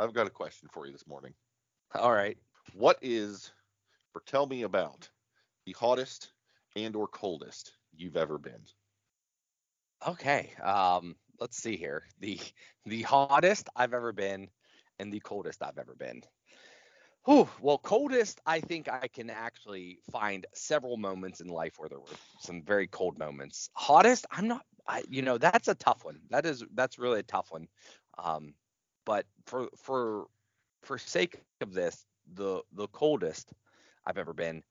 I've got a question for you this morning. All right. What is, or tell me about, the hottest and or coldest you've ever been? Okay. Um, let's see here. The the hottest I've ever been and the coldest I've ever been. Whew, well, coldest, I think I can actually find several moments in life where there were some very cold moments. Hottest, I'm not. I, you know, that's a tough one. That is that's really a tough one. Um, but for for for sake of this, the the coldest I've ever been,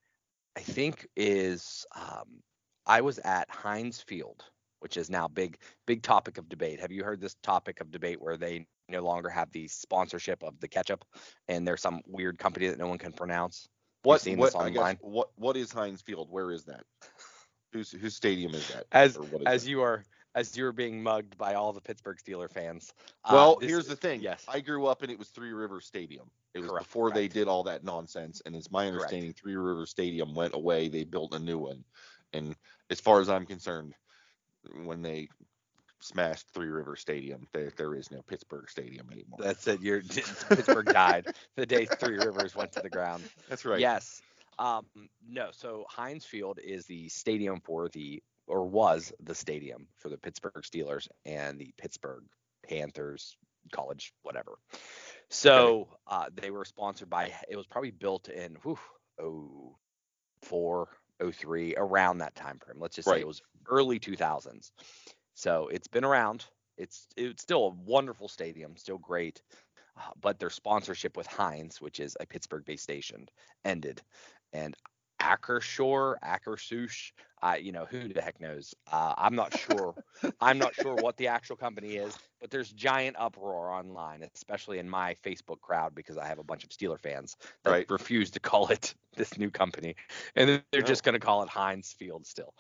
I think is um, I was at Heinz Field, which is now big big topic of debate. Have you heard this topic of debate where they no longer have the sponsorship of the ketchup and there's some weird company that no one can pronounce? What, seen what, guess, what, what is Heinz Field? Where is that? Whose, whose stadium is that? As Or what is as it? you are as you're being mugged by all the Pittsburgh Steeler fans. uh, Well, here's the thing. Yes. I grew up and it was Three River Stadium. It was Correct, before they did all that nonsense. And it's my Correct. understanding Three River Stadium went away. They built a new one. And as far as I'm concerned, when they smashed Three River Stadium, there, there is no Pittsburgh Stadium anymore. That's it. Your Pittsburgh died the day Three Rivers went to the ground. That's right. Yes. Um, no. So Heinz Field is the stadium for the, or was the stadium for the Pittsburgh Steelers and the Pittsburgh Panthers, college, whatever. So uh, they were sponsored by. It was probably built in whew, oh four, oh three, around that time frame. Let's just say it was early 2000s. So it's been around. It's it's still a wonderful stadium, still great. Uh, but their sponsorship with Heinz, which is a Pittsburgh-based station, ended. And Akershore, Akersush, I you know who the heck knows. Uh, I'm not sure. I'm not sure what the actual company is, but there's giant uproar online, especially in my Facebook crowd because I have a bunch of Steeler fans that Right. refuse to call it this new company, and they're just going to call it Heinz Field still.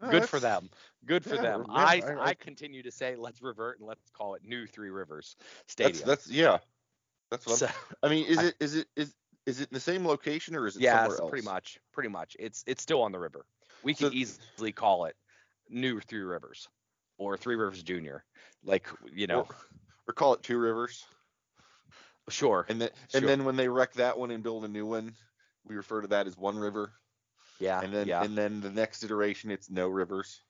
Oh, Good for them. Good for yeah, them. yeah, I, I- I continue to say let's revert and let's call it New Three Rivers That's, Stadium. that's, yeah. That's what I'm, So- I mean, is I- it, is it, is, is it in the same location or is it yeah, somewhere else? pretty much, pretty much. It's it's still on the river. We So- could easily call it New Three Rivers or Three Rivers Junior. Like you know, Or, or call it Two Rivers. sure. And then Sure. and then when they wreck that one and build a new one, we refer to that as one river. Yeah, And then yeah. and then the next iteration it's no rivers.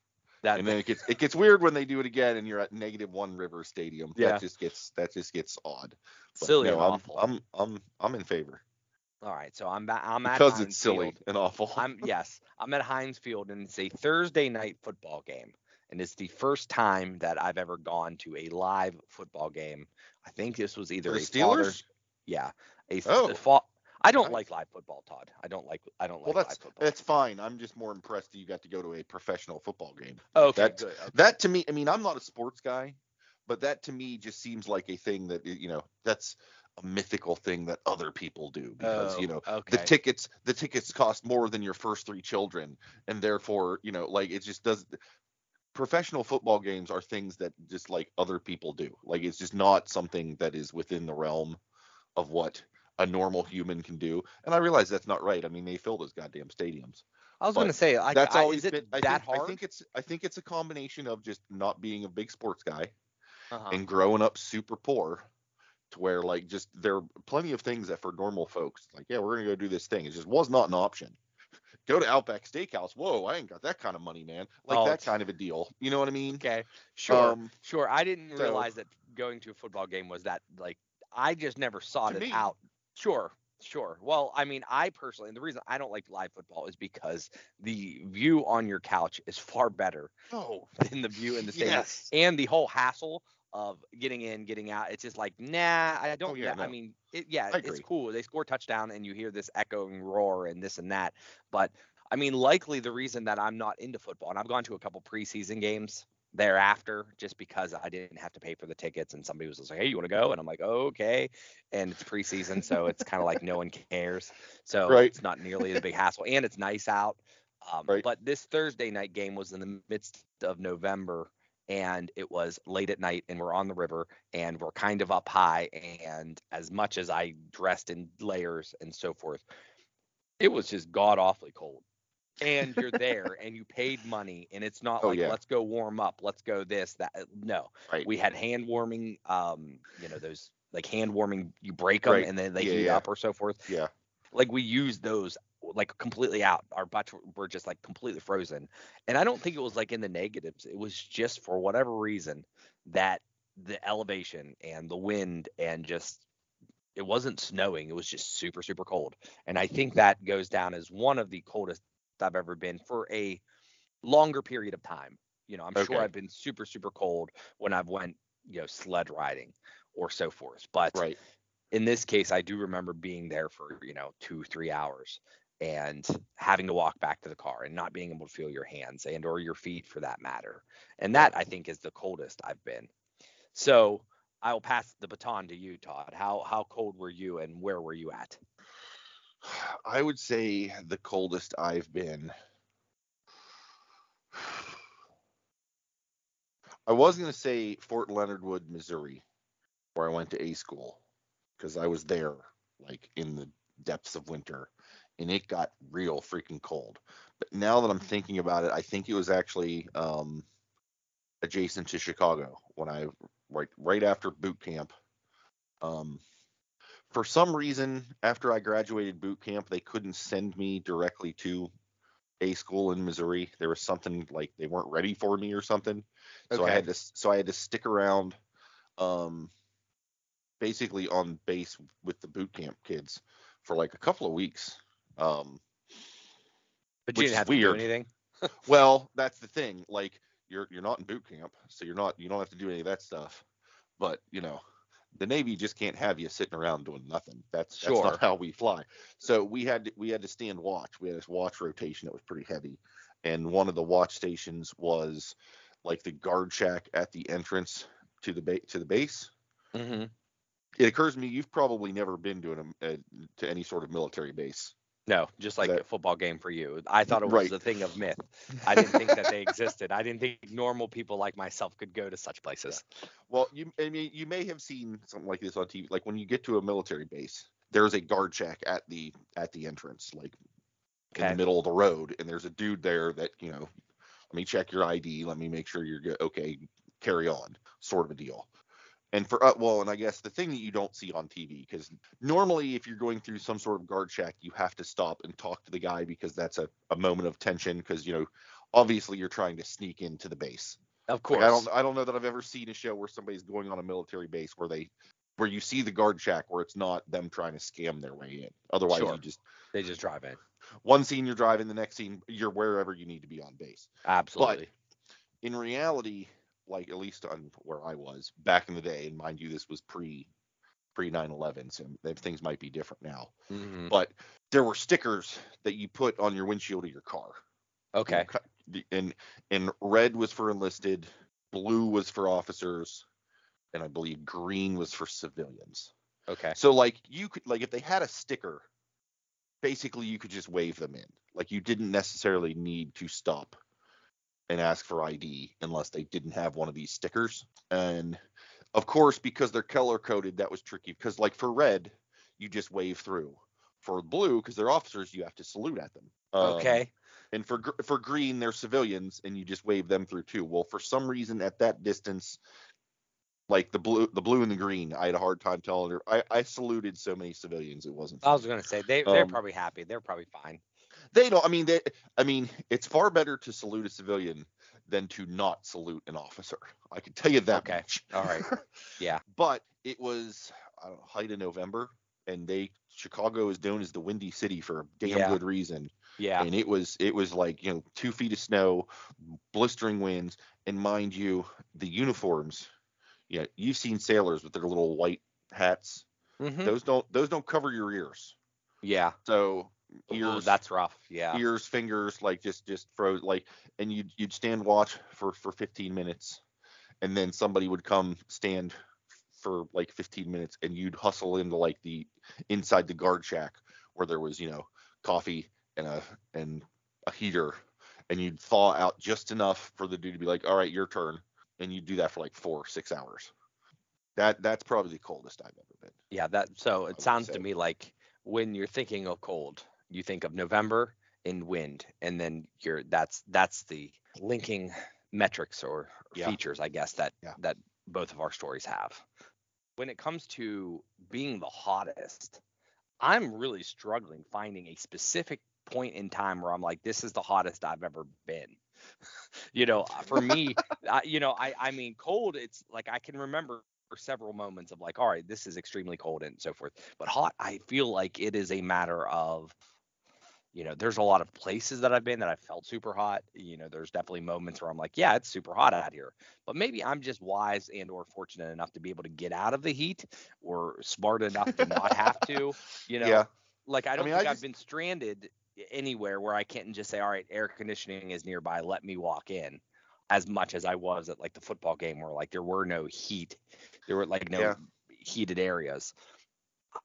that And then it gets it gets weird when they do it again and you're at negative one river stadium. Yeah. That just gets that just gets odd. But silly no, I'm, awful. I'm I'm I'm in favor. All right, so I'm ba- I'm at Because it's silly Field. and awful. I'm yes, I'm at Heinz Field and it's a Thursday night football game. And it's the first time that I've ever gone to a live football game. I think this was either the a Steelers? father, yeah, a Oh. fa- I don't Nice. like live football, Todd. I don't like I don't like well that's live football. that's fine. I'm just more impressed that you got to go to a professional football game. okay, that- good. That to me, I mean, I'm not a sports guy, but that to me just seems like a thing that you know, that's a mythical thing that other people do because Oh, you know okay. the tickets the tickets cost more than your first three children and therefore you know like it just does professional football games are things that just like other people do like it's just not something that is within the realm of what a normal human can do and i realize that's not right i mean they fill those goddamn stadiums I was going to say, like, that's I, always been I that think, hard? I think it's i think it's a combination of just not being a big sports guy uh-huh. and growing up super poor to where like just there are plenty of things that for normal folks like yeah we're gonna go do this thing. It just was not an option. Go to outback steakhouse. Whoa i ain't got that kind of money man. Like Oh, that kind of a deal. You know what i mean? Okay, sure, um, sure. I didn't so- realize that going to a football game was that like I just never sought it me- out. Sure, sure. Well, I mean, I personally, and the reason I don't like live football is because the view on your couch is far better oh than the view in the stadium, yes. And the whole hassle of getting in, getting out. It's just like, nah, I don't. Oh, yeah, I no. mean, it, yeah, I it's cool. They score touchdown, and you hear this echoing roar and this and that. But I mean, likely the reason that I'm not into football, and I've gone to a couple preseason games thereafter just because I didn't have to pay for the tickets and somebody was just like, hey, you want to go? And I'm like, oh, okay. And it's preseason, so it's kind of like no one cares. So Right. it's not nearly the big hassle, and it's nice out. Um, Right. But this Thursday night game was in the midst of November, and it was late at night, and we're on the river, and we're kind of up high. And as much as I dressed in layers and so forth, it was just god awfully cold. And you're there, and you paid money, and it's not Oh, like yeah. let's go warm up, let's go this that. No, Right. we had hand warming, um, you know those like hand warming, you break them Right. and then they Yeah, heat yeah. up or so forth Yeah. like we used those like completely out. Our butts were- just like completely frozen. And I don't think it was like in the negatives. It was just for whatever reason that the elevation and the wind and just it wasn't snowing. It was just super super cold. And I think that goes down as one of the coldest I've ever been for a longer period of time. You know, I'm Okay. sure I've been super super cold when I've went, you know, sled riding or so forth. But Right. in this case, I do remember being there for, you know, two, three hours and having to walk back to the car and not being able to feel your hands and or your feet for that matter. And that I think is the coldest I've been. So I will pass the baton to you, Todd. How how cold were you and where were you at? I would say the coldest I've been. I was going to say Fort Leonard Wood, Missouri, where I went to A school, because I was there like in the depths of winter, and it got real freaking cold. But now that I'm thinking about it, I think it was actually um, adjacent to Chicago when I right right after boot camp. Um, for some reason, after I graduated boot camp, they couldn't send me directly to a school in Missouri. There was something like they weren't ready for me or something. So I had to so I had to stick around um basically on base with the boot camp kids for like a couple of weeks. Um But you didn't have to do anything. well, that's the thing. Like you're you're not in boot camp, so you're not you don't have to do any of that stuff. But, you know, the Navy just can't have you sitting around doing nothing. That's that's not how we fly. So we had to, we had to stand watch. We had this watch rotation that was pretty heavy, and one of the watch stations was like the guard shack at the entrance to the ba- to the base. Mm-hmm. It occurs to me you've probably never been to an, uh, to any sort of military base. No, just like That- a football game for you. I thought it was Right. a thing of myth. I didn't think that they existed. I didn't think normal people like myself could go to such places. Well, you I mean you may have seen something like this on TV. Like when you get to a military base, there's a guard shack at the at the entrance, like in the middle of the road, and there's a dude there that you know, let me check your ID, let me make sure you're good. Okay, carry on, sort of a deal. And for uh, well, and I guess the thing that you don't see on TV, because normally if you're going through some sort of guard shack, you have to stop and talk to the guy because that's a, a moment of tension, because you know, obviously you're trying to sneak into the base. Of Like, course. I don't I don't know that I've ever seen a show where somebody's going on a military base where they where you see the guard shack where it's not them trying to scam their way in. Otherwise Sure. you just They just drive in. one scene you're driving, the next scene you're wherever you need to be on base. Absolutely. In reality, like at least on where I was back in the day, and mind you, this was pre pre 9/11, so things might be different now. Mhm. But there were stickers that you put on your windshield of your car. Okay. and and red was for enlisted, blue was for officers, and I believe green was for civilians. Okay. So like you could like if they had a sticker, basically you could just wave them in. Like you didn't necessarily need to stop and ask for ID unless they didn't have one of these stickers. And of course, because they're color coded, that was tricky. Because like for red, you just wave through. For blue, because they're officers, you have to salute at them. Um, Okay. and for gr- for green, they're civilians, and you just wave them through too. Well, for some reason, at that distance, like the blue, the blue and the green, I had a hard time telling her. I, I saluted so many civilians, it wasn't. I was gonna say they they're Um, probably happy. They're probably fine. They don't. I mean, they. I mean, it's far better to salute a civilian than to not salute an officer. I can tell you that Okay. much. All right. Yeah. but it was I don't know, height of November, and they Chicago is known as the Windy City for a damn Yeah. good reason. Yeah. and it was it was like you know two feet of snow blistering winds and mind you the uniforms yeah you've seen sailors with their little white hats Mhm. those don't those don't cover your ears Yeah. so ears, that's rough. Yeah. ears, fingers, like just just froze, like, and you'd you'd stand watch for for 15 minutes, and then somebody would come stand for like 15 minutes, and you'd hustle into like the inside the guard shack where there was you know coffee and a and a heater, and you'd thaw out just enough for the dude to be like, all right, your turn, and you'd do that for like four six hours. That that's probably the coldest I've ever been. Yeah, that so it sounds to me like when you're thinking of cold, you think of November in wind, and then you're that's that's the linking metrics or Yeah. features, I guess that Yeah. that both of our stories have. When it comes to being the hottest, I'm really struggling finding a specific point in time where I'm like, this is the hottest I've ever been. you know, uh, for me, I, you know, I I mean, cold. It's like I can remember several moments of like, all right, this is extremely cold and so forth. But hot, I feel like it is a matter of, you know, there's a lot of places that I've been that I felt super hot. You know, there's definitely moments where I'm like, yeah, it's super hot out here. But maybe I'm just wise and or fortunate enough to be able to get out of the heat or smart enough to not have to. You know, Yeah. like I don't mean, think I I've just- been stranded anywhere where I can't just say, all right, air conditioning is nearby, let me walk in. As much as I was at like the football game where like there were no heat, there were like no Yeah. heated areas.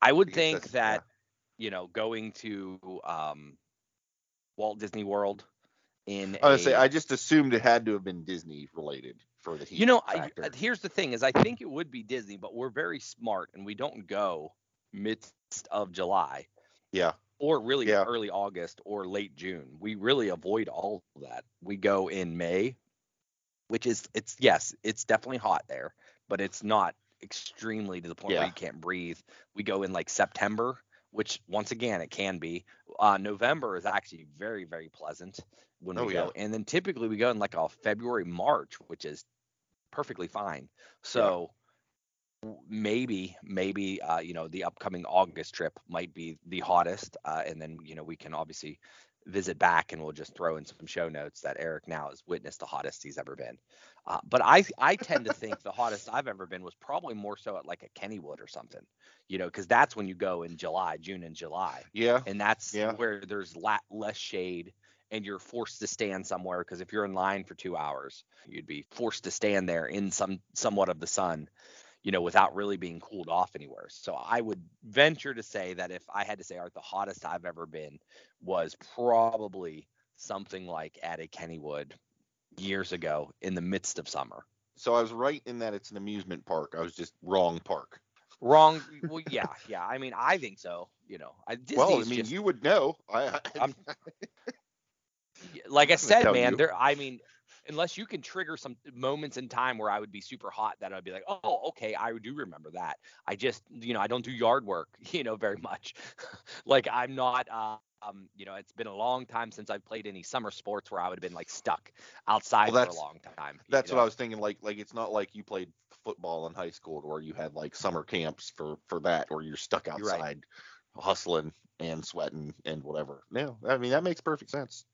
I would think that you know going to um, Walt Disney World in I was gonna say a- I just assumed it had to have been Disney related for the heat you know, I, uh, here's the thing: is I think it would be Disney, but we're very smart and we don't go midst of July yeah, or really Yeah. early August or late June. We really avoid all that. We go in May, which is it's yes, it's definitely hot there, but it's not extremely to the point Yeah. where you can't breathe. We go in like September, which once again it can be. Uh, November is actually very very pleasant when we Oh, go, and then typically we go in like a February March, which is perfectly fine. So w- maybe maybe uh, you know the upcoming August trip might be the hottest, uh, and then you know we can obviously visit back and we'll just throw in some show notes that Eric now has witnessed the hottest he's ever been. Uh, but I I tend to think the hottest I've ever been was probably more so at like a Kennywood or something, you know, because that's when you go in July, June and July, yeah, and that's Yeah. where there's la- less shade and you're forced to stand somewhere because if you're in line for two hours, you'd be forced to stand there in some somewhat of the sun, you know, without really being cooled off anywhere. So I would venture to say that if I had to say, Art, the hottest I've ever been was probably something like at a Kennywood years ago in the midst of summer. So I was right in that it's an amusement park. I was just wrong park. Wrong. Well, yeah, yeah. I mean, I think so. You know, I, Disney's well, I mean, just, you would know. I, I like I said, man, you. there. I mean, unless you can trigger some moments in time where I would be super hot, that I'd be like, oh, okay, I do remember that. I just, you know, I don't do yard work, you know, very much. like I'm not. Uh, um, you know, it's been a long time since I've played any summer sports where I would have been like stuck outside Well, for a long time. you that's what know? I was thinking. Like, like it's not like you played football in high school where you had like summer camps for for that, or you're stuck You're right. outside hustling and sweating and whatever. No, I mean that makes perfect sense.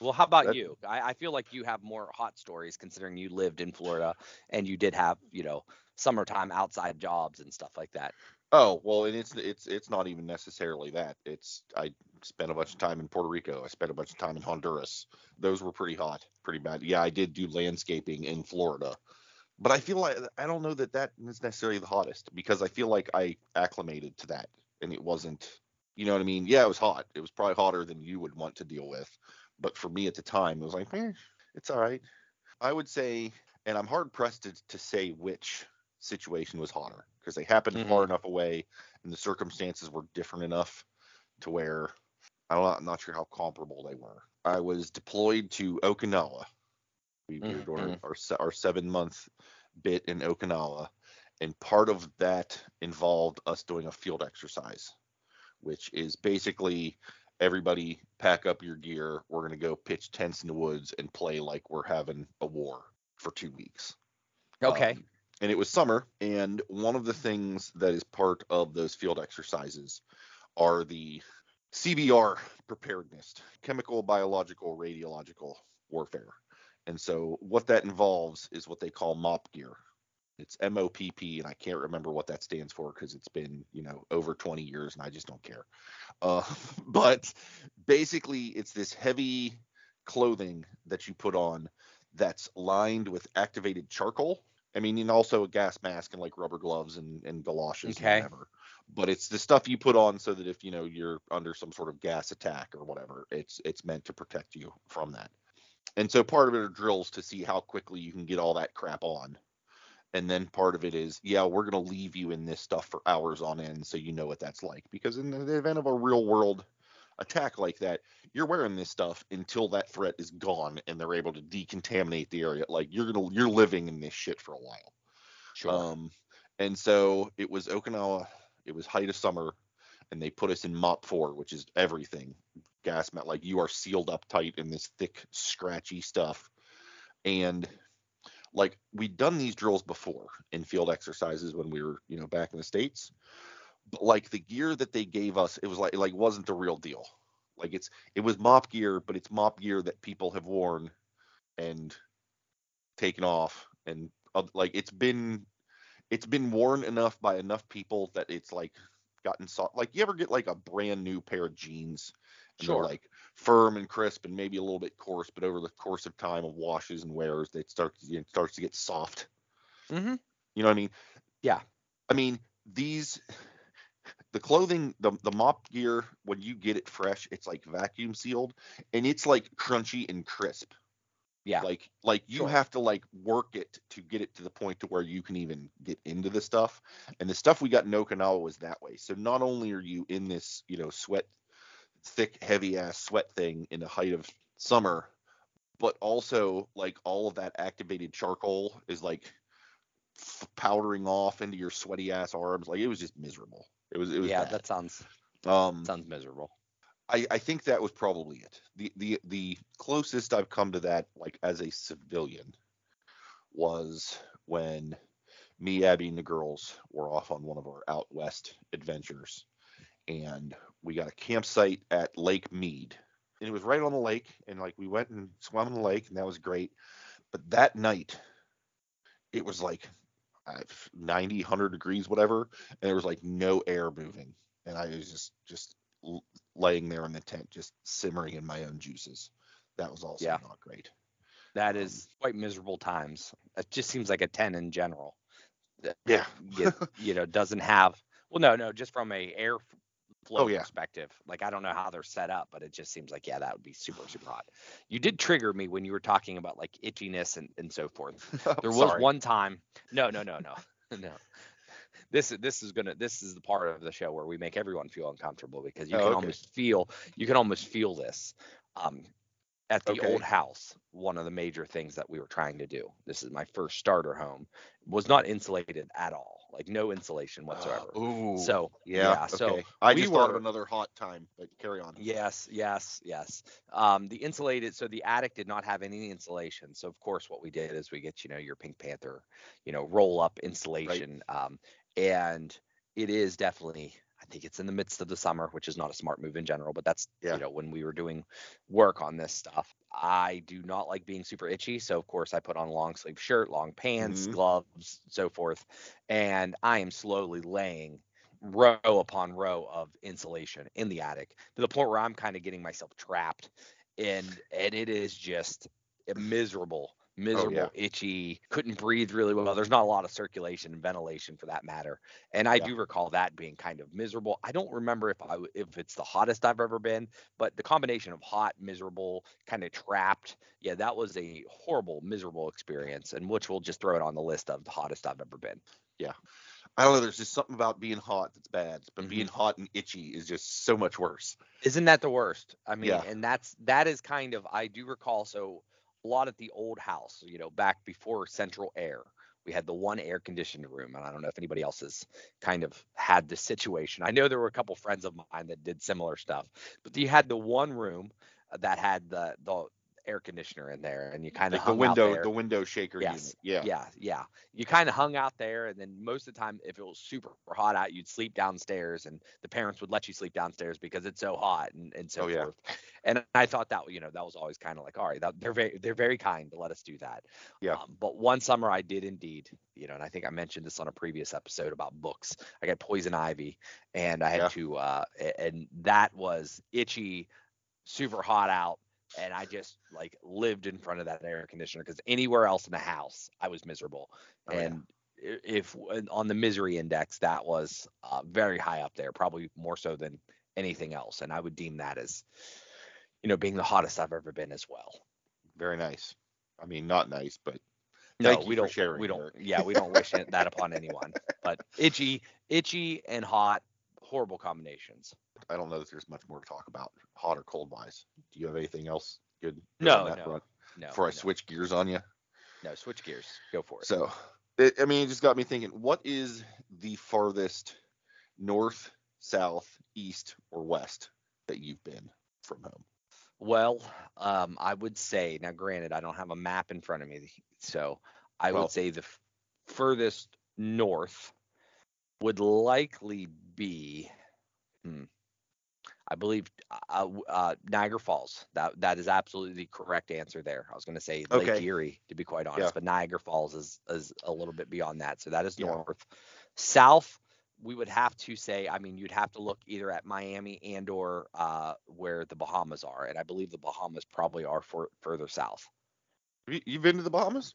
Well, how about That- you? I, I feel like you have more hot stories considering you lived in Florida and you did have, you know, summertime outside jobs and stuff like that. Oh well, and it's it's it's not even necessarily that. It's I spent a bunch of time in Puerto Rico. I spent a bunch of time in Honduras. Those were pretty hot, pretty bad. Yeah, I did do landscaping in Florida, but I feel like I don't know that that is necessarily the hottest because I feel like I acclimated to that, and it wasn't. You know what I mean? Yeah, it was hot. It was probably hotter than you would want to deal with, but for me at the time, it was like, eh, it's all right. I would say, and I'm hard pressed to, to say which situation was hotter because they happened Mhm. far enough away and the circumstances were different enough to where I don't know, I'm not sure how comparable they were. I was deployed to Okinawa. We we were doing our our seven month bit in Okinawa, and part of that involved us doing a field exercise, which is basically everybody pack up your gear. We're gonna go pitch tents in the woods and play like we're having a war for two weeks. Okay. Um, and it was summer, and one of the things that is part of those field exercises are the CBR preparedness, chemical, biological, radiological warfare. And so what that involves is what they call MOPP gear. It's MOPP, and I can't remember what that stands for because it's been, you know, over 20 years, and I just don't care. Uh, but basically, it's this heavy clothing that you put on that's lined with activated charcoal. I mean, and also a gas mask and like rubber gloves and, and galoshes Okay. and whatever. But it's the stuff you put on so that if you know you're under some sort of gas attack or whatever, it's it's meant to protect you from that. And so part of it are drills to see how quickly you can get all that crap on. And then part of it is, yeah, we're gonna leave you in this stuff for hours on end so you know what that's like. Because in the event of a real world attack like that, you're wearing this stuff until that threat is gone and they're able to decontaminate the area. Like you're gonna you're living in this shit for a while. Sure. Um, and so it was Okinawa. It was height of summer, and they put us in MOPP Four, which is everything gas mat. Like you are sealed up tight in this thick, scratchy stuff. And like we'd done these drills before in field exercises when we were, you know, back in the states. But like the gear that they gave us, it was like like wasn't the real deal. Like it's it was MOPP gear, but it's MOPP gear that people have worn and taken off and uh, like it's been it's been worn enough by enough people that it's like gotten soft. Like you ever get like a brand new pair of jeans and Sure. they're like firm and crisp and maybe a little bit coarse, but over the course of time of washes and wears, they start it starts to get soft. mm-hmm. You know what I mean? Yeah. I mean these the clothing the the MOPP gear when you get it fresh it's like vacuum sealed and it's like crunchy and crisp Yeah. like like you Sure. have to like work it to get it to the point to where you can even get into the stuff and the stuff we got in okinawa was that way so not only are you in this you know sweat thick heavy ass sweat thing in the height of summer but also like all of that activated charcoal is like f- powdering off into your sweaty ass arms like it was just miserable it was it was yeah, bad. that sounds um sounds miserable. I, I think that was probably it. The the the closest I've come to that, like as a civilian, was when me, Abby, and the girls were off on one of our out west adventures, and we got a campsite at Lake Mead, and it was right on the lake, and like we went and swam in the lake, and that was great. But that night, it was like uh, 90, 100 degrees, whatever, and there was like no air moving, and I was just just laying there in the tent, just simmering in my own juices. That was also Yeah. not great. That Um, quite miserable times. It just seems like a 10 in general. That, Yeah. get, you know, doesn't have. Well, no, no, just from a air flow Oh, yeah. perspective. Like I don't know how they're set up, but it just seems like yeah, that would be super super hot. You did trigger me when you were talking about like itchiness and and so forth. There was Sorry. one time. No, no, no, no, no. This is this is gonna this is the part of the show where we make everyone feel uncomfortable because you Oh, can okay. almost feel you can almost feel this. Um, at the Okay. old house, one of the major things that we were trying to do. This is my first starter home. Was not insulated at all, like no insulation whatsoever. Uh, ooh. so yeah. yeah, so. I we just thought of another hot time, but carry on. Yes, yes, yes. Um, the insulated, so the attic did not have any insulation. So of course, what we did is we get you know your Pink Panther, you know, roll up insulation, um, and it is definitely. I think it's in the midst of the summer, which is not a smart move in general, but that's Yeah. you know when we were doing work on this stuff. I do not like being super itchy, so of course I put on a long sleeve shirt, long pants, Mhm. gloves, so forth, and I am slowly laying row upon row of insulation in the attic to the point where I'm kind of getting myself trapped and and it is just miserable miserable itchy couldn't breathe really well there's not a lot of circulation and ventilation for that matter and i Yeah. do recall that being kind of miserable i don't remember if I if it's the hottest i've ever been but the combination of hot miserable kind of trapped yeah that was a horrible miserable experience and which we'll just throw it on the list of the hottest i've ever been Yeah. I don't know. There's just something about being hot that's bad, but Mhm. being hot and itchy is just so much worse. Isn't that the worst? I mean, Yeah. and that's that is kind of I do recall so a lot at the old house, you know, back before central air. We had the one air conditioned room, and I don't know if anybody else has kind of had this situation. I know there were a couple friends of mine that did similar stuff, but you had the one room uh, that had the the air conditioner in there, and you kind of Like the window, out there. the window shaker Yes. unit. Yeah. Yeah, yeah. You kind of hung out there, and then most of the time, if it was super hot out, you'd sleep downstairs, and the parents would let you sleep downstairs because it's so hot and, and so Oh, yeah. And I thought that you know that was always kind of like all right, that, they're very they're very kind to let us do that. Yeah. Um, but one summer I did indeed, you know, and I think I mentioned this on a previous episode about books. I got poison ivy, and I had Yeah. to, uh, and that was itchy, super hot out. And I just like lived in front of that air conditioner because anywhere else in the house I was miserable. Oh, and i- if on the misery index that was uh, very high up there, probably more so than anything else. And I would deem that as, you know, being the hottest I've ever been as well. Very nice. I mean, not nice, but No, we don't. we don't. Eric. Yeah, we don't wish that upon anyone. But itchy, itchy, and hot, horrible combinations. I don't know that there's much more to talk about, hot or cold wise. Do you have anything else good? No, that no, front No. before I no, switch gears on you. No, switch gears. Go for it. So, it, I mean, it just got me thinking. What is the farthest north, south, east, or west that you've been from home? Well, um, I would say now. Granted, I don't have a map in front of me, so I Well- would say the f- furthest north would likely be, hmm, I believe, uh, uh, Niagara Falls. That that is absolutely the correct answer there. I was going to say Lake Okay. Erie, to be quite honest, Yeah. but Niagara Falls is is a little bit beyond that. So that is Yeah. north. South, we would have to say. I mean, you'd have to look either at Miami and or uh, where the Bahamas are, and I believe the Bahamas probably are for, further south. You, you've been to the Bahamas?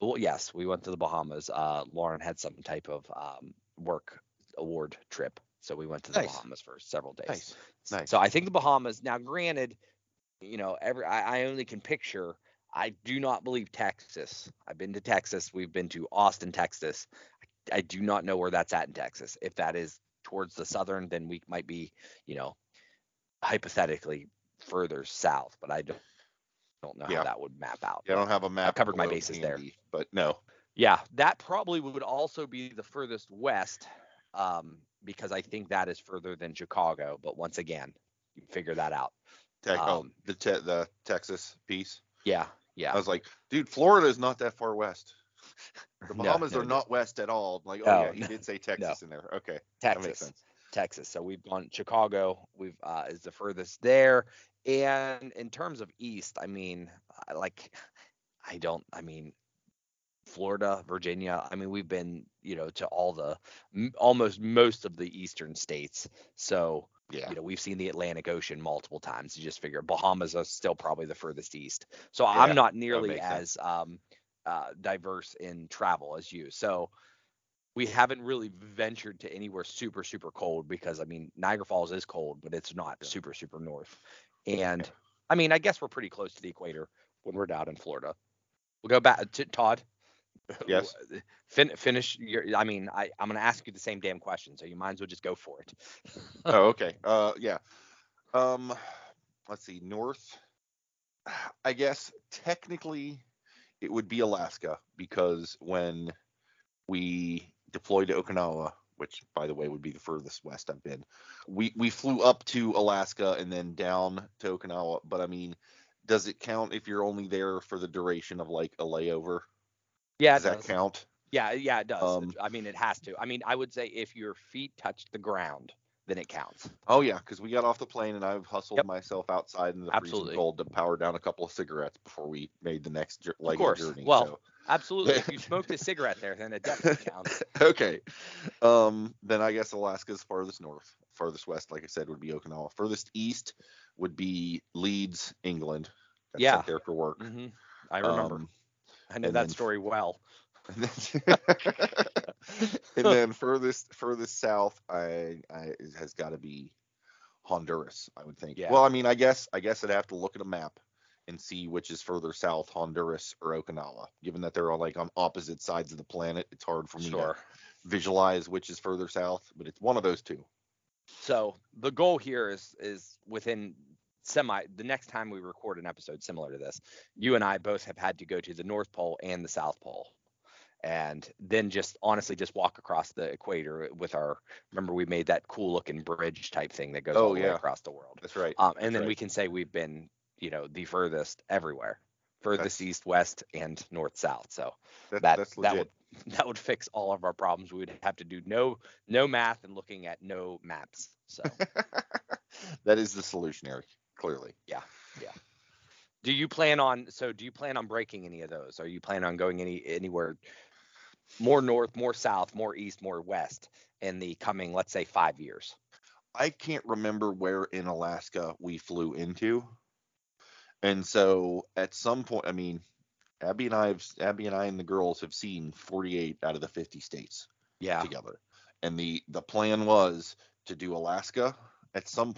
Well, yes, we went to the Bahamas. Uh, Lauren had some type of um, work award trip, so we went to the Nice. Bahamas for several days. Nice. Nice. So I think the Bahamas. Now, granted, you know, every I, I only can picture. I do not believe Texas. I've been to Texas. We've been to Austin, Texas. I do not know where that's at in Texas. If that is towards the southern, then we might be, you know, hypothetically further south. But I don't don't know Yeah. how that would map out. Yeah, I don't have a map. I covered my bases there. But no. Yeah, that probably would also be the furthest west, um, because I think that is further than Chicago. But once again, you figure that out. Tech, oh, Um, the te- the Texas piece. Yeah, yeah. I was like, dude, Florida is not that far west. The Bahamas no, are not west at all. Like, oh No, yeah, you no, did say Texas in there. Okay, Texas. sense. Texas. So we've gone Chicago. We've uh, is the furthest there. And in terms of east, I mean, I like, I don't. I mean, Florida, Virginia. I mean, we've been, you know, to all the almost most of the eastern states. So Yeah. you know, we've seen the Atlantic Ocean multiple times. You just figure Bahamas are still probably the furthest east. So Yeah, I'm not nearly as um, uh, diverse in travel as you. So we haven't really ventured to anywhere super super cold because I mean Niagara Falls is cold, but it's not Yeah. super super north. And I mean I guess we're pretty close to the equator when we're down in Florida. We'll go back to Todd. Yes. Fin- finish your. I mean I I'm gonna ask you the same damn question, so you might as well just go for it. oh, okay. Uh, yeah. Um, let's see. North. I guess technically it would be Alaska because when we deployed to Okinawa, which by the way would be the furthest west I've been, we we flew up to Alaska and then down to Okinawa. But I mean, does it count if you're only there for the duration of like a layover? Yeah, Does that does. count? Yeah, yeah, it does. Um, I mean, it has to. I mean, I would say if your feet touch the ground, then it counts. Oh yeah, because we got off the plane and I've hustled Yep. myself outside in the Absolutely. freezing cold to power down a couple of cigarettes before we made the next leg of course. journey. Well, Absolutely. if you smoked a cigarette there, then it definitely counts. okay. Um, then I guess Alaska's farthest north. Farthest west, like I said, would be Okinawa. Furthest east would be Leeds, England. Got Yeah. there for work. hmm I remember. Um, I know that story well. and then, furthest furthest south, I, I has got to be Honduras. I would think. Yeah. Well, I mean, I guess I guess I'd have to look at a map and see which is further south, Honduras or Okinawa. Given that they're all like on opposite sides of the planet, it's hard for me Sure. to visualize which is further south, but it's one of those two. So the goal here is is within semi the next time we record an episode similar to this, you and I both have had to go to the North Pole and the South Pole. And then just honestly just walk across the equator with our remember we made that cool looking bridge type thing that goes Oh, all the way across the world. That's right. Um, and then right. we can say we've been, you know, the furthest everywhere. Furthest That's- east, west, and north south. So That, that that's that legit. would that would fix all of our problems. We would have to do no no math and looking at no maps. So that is the solution, Eric. clearly. Yeah. Yeah. Do you plan on so do you plan on breaking any of those? Are you planning on going any anywhere more north, more south, more east, more west in the coming let's say 5 years? I can't remember where in Alaska we flew into. And so at some point, I mean, Abby and I have Abby and I and the girls have seen 48 out of the 50 states Yeah. together. And the the plan was to do Alaska at some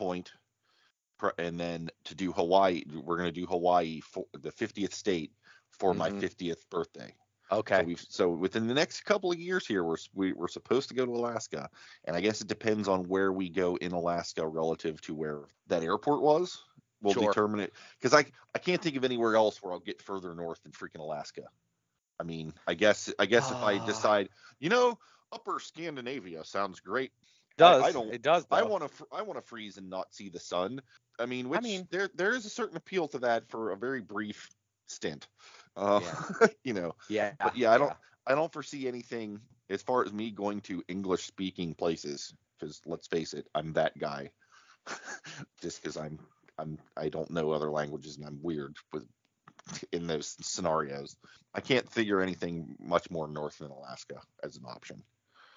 and then to do Hawaii. We're going to do Hawaii for the 50th state for my Mhm. 50th birthday. Okay. So we've so within the next couple of years here, we're s- we, we're supposed to go to Alaska, and I guess it depends on where we go in Alaska relative to where that airport was. We'll Sure. determine it because I I can't think of anywhere else where I'll get further north than freaking Alaska. I mean, I guess I guess if I Ah. decide, you know, Upper Scandinavia sounds great. does. I don't- it does I want to fr- I want to freeze and not see the sun. I mean, which mean- there there is a certain appeal to that for a very brief stint. Uh, you know, yeah. but yeah, I don't I don't foresee anything as far as me going to English speaking places because let's face it, I'm that guy. Just because I'm I'm I don't know other languages and I'm weird with in those scenarios. I can't figure anything much more north than Alaska as an option.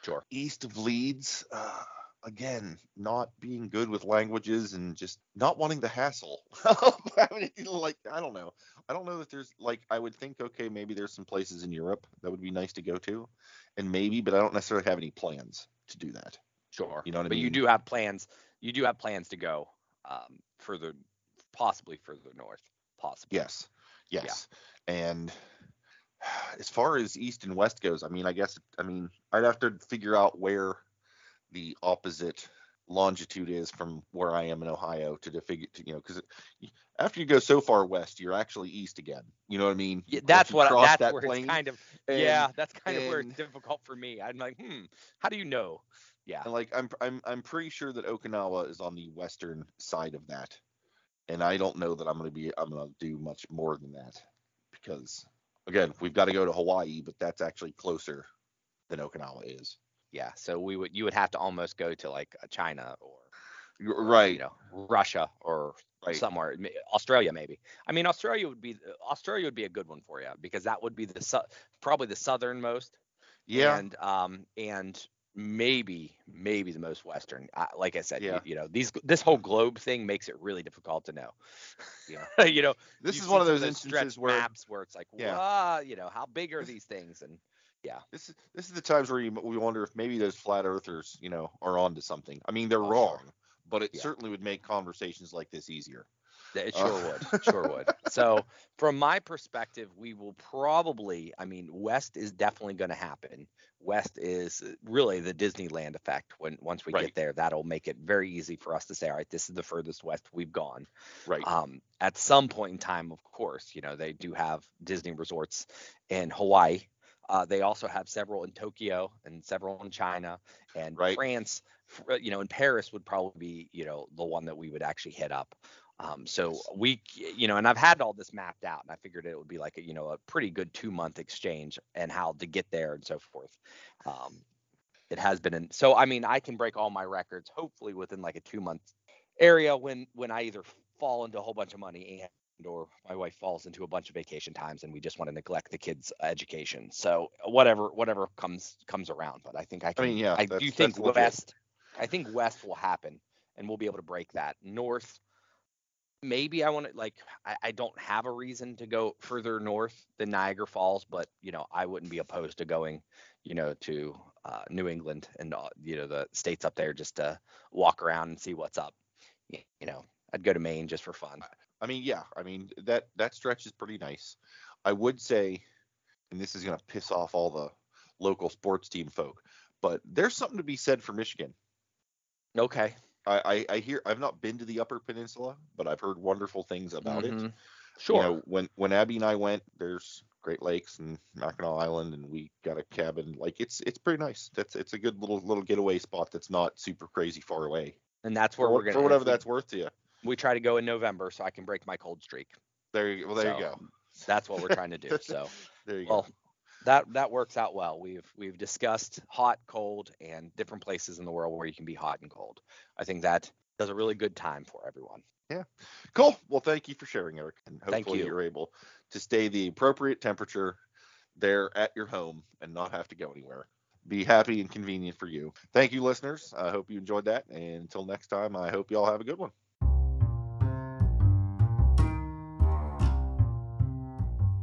Sure. East of Leeds, uh, again, not being good with languages and just not wanting the hassle. I mean, like I don't know. I don't know that there's like I would think okay maybe there's some places in Europe that would be nice to go to, and maybe but I don't necessarily have any plans to do that. Sure. You know what I mean? but you do have plans. You do have plans to go um, further, possibly further north. Possibly. Yes, yes, and as far as east and west goes, I mean I guess I mean I'd have to figure out where the opposite longitude is from where I am in Ohio to, to figure to, you know because after you go so far west you're actually east again. You know what I mean? Yeah, that's what. That's that where plane, it's kind of. and- yeah, that's kind of where it's difficult for me. I'm like, hmm, how do you know? Yeah. And like I'm I'm I'm pretty sure that Okinawa is on the western side of that. And I don't know that I'm gonna be I'm gonna do much more than that. Because again, we've got to go to Hawaii, but that's actually closer than Okinawa is. Yeah. So we would. You would have to almost go to like China or. Right. You know, Russia or right. somewhere Australia maybe. I mean Australia would be Australia would be a good one for you because that would be the su- probably the southernmost yeah. and um and maybe maybe the most western. I, like I said, Yeah. you, you know these this whole globe thing makes it really difficult to know. Yeah. you know this is one of those instances where maps where it's like, Yeah. "Wha- you know, how big are these things? And this is this is the times where you, we wonder if maybe those flat earthers, you know, are onto something. I mean, they're Oh, sure. wrong, but it Yeah. certainly would make conversations like this easier. it Uh. sure would, sure would. So from my perspective, we will probably, I mean, West is definitely going to happen. West is really the Disneyland effect. When once we Right. get there, that'll make it very easy for us to say, all right, this is the furthest west we've gone. Right. Um, at some point in time, of course, you know, they do have Disney resorts in Hawaii. Uh, they also have several in Tokyo and several in China and Right. France. You know, in Paris would probably be, you know, the one that we would actually hit up. Um, so we, you know, and I've had all this mapped out, and I figured it would be like a, you know, a pretty good two month exchange and how to get there and so forth. Um, it has been, in, so I mean, I can break all my records hopefully within like a two month area when when I either fall into a whole bunch of money and or my wife falls into a bunch of vacation times and we just want to neglect the kids' education. So whatever whatever comes comes around, but I think I can. i, mean, yeah, I do think west. I think west will happen, and we'll be able to break that. North, maybe I want to like. I, I don't have a reason to go further north than Niagara Falls, but you know I wouldn't be opposed to going, you know, to uh, New England and uh, you know the states up there just to walk around and see what's up. You know, I'd go to Maine just for fun. I mean, yeah, I mean that that stretch is pretty nice. I would say, and this is gonna piss off all the local sports team folk, but there's something to be said for Michigan. Okay. I, I, I hear I've not been to the Upper Peninsula, but I've heard wonderful things about it. Mhm. You Sure. know, when when Abby and I went, there's Great Lakes and Mackinac Island, and we got a cabin. Like it's it's pretty nice. That's it's a good little little getaway spot that's not super crazy far away. and that's For, where we're gonna for whatever that's worth to you. We try to go in November so I can break my cold streak. There you well there you go. That's what we're trying to do. So There you well, go. that that works out well. We've we've discussed hot, cold, and different places in the world where you can be hot and cold. I think that does a really good time for everyone. Yeah. Cool. Well, thank you for sharing, Eric, and hopefully you. you're able to stay the appropriate temperature there at your home and not have to go anywhere. Be happy and convenient for you. Thank you, listeners. I hope you enjoyed that. And until next time, I hope you all have a good one.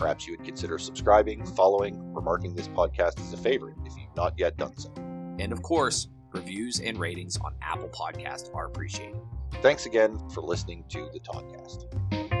Perhaps you would consider subscribing, following, or marking this podcast as a favorite if you've not yet done so. And of course, reviews and ratings on Apple Podcasts are appreciated. Thanks again for listening to the Toddcast.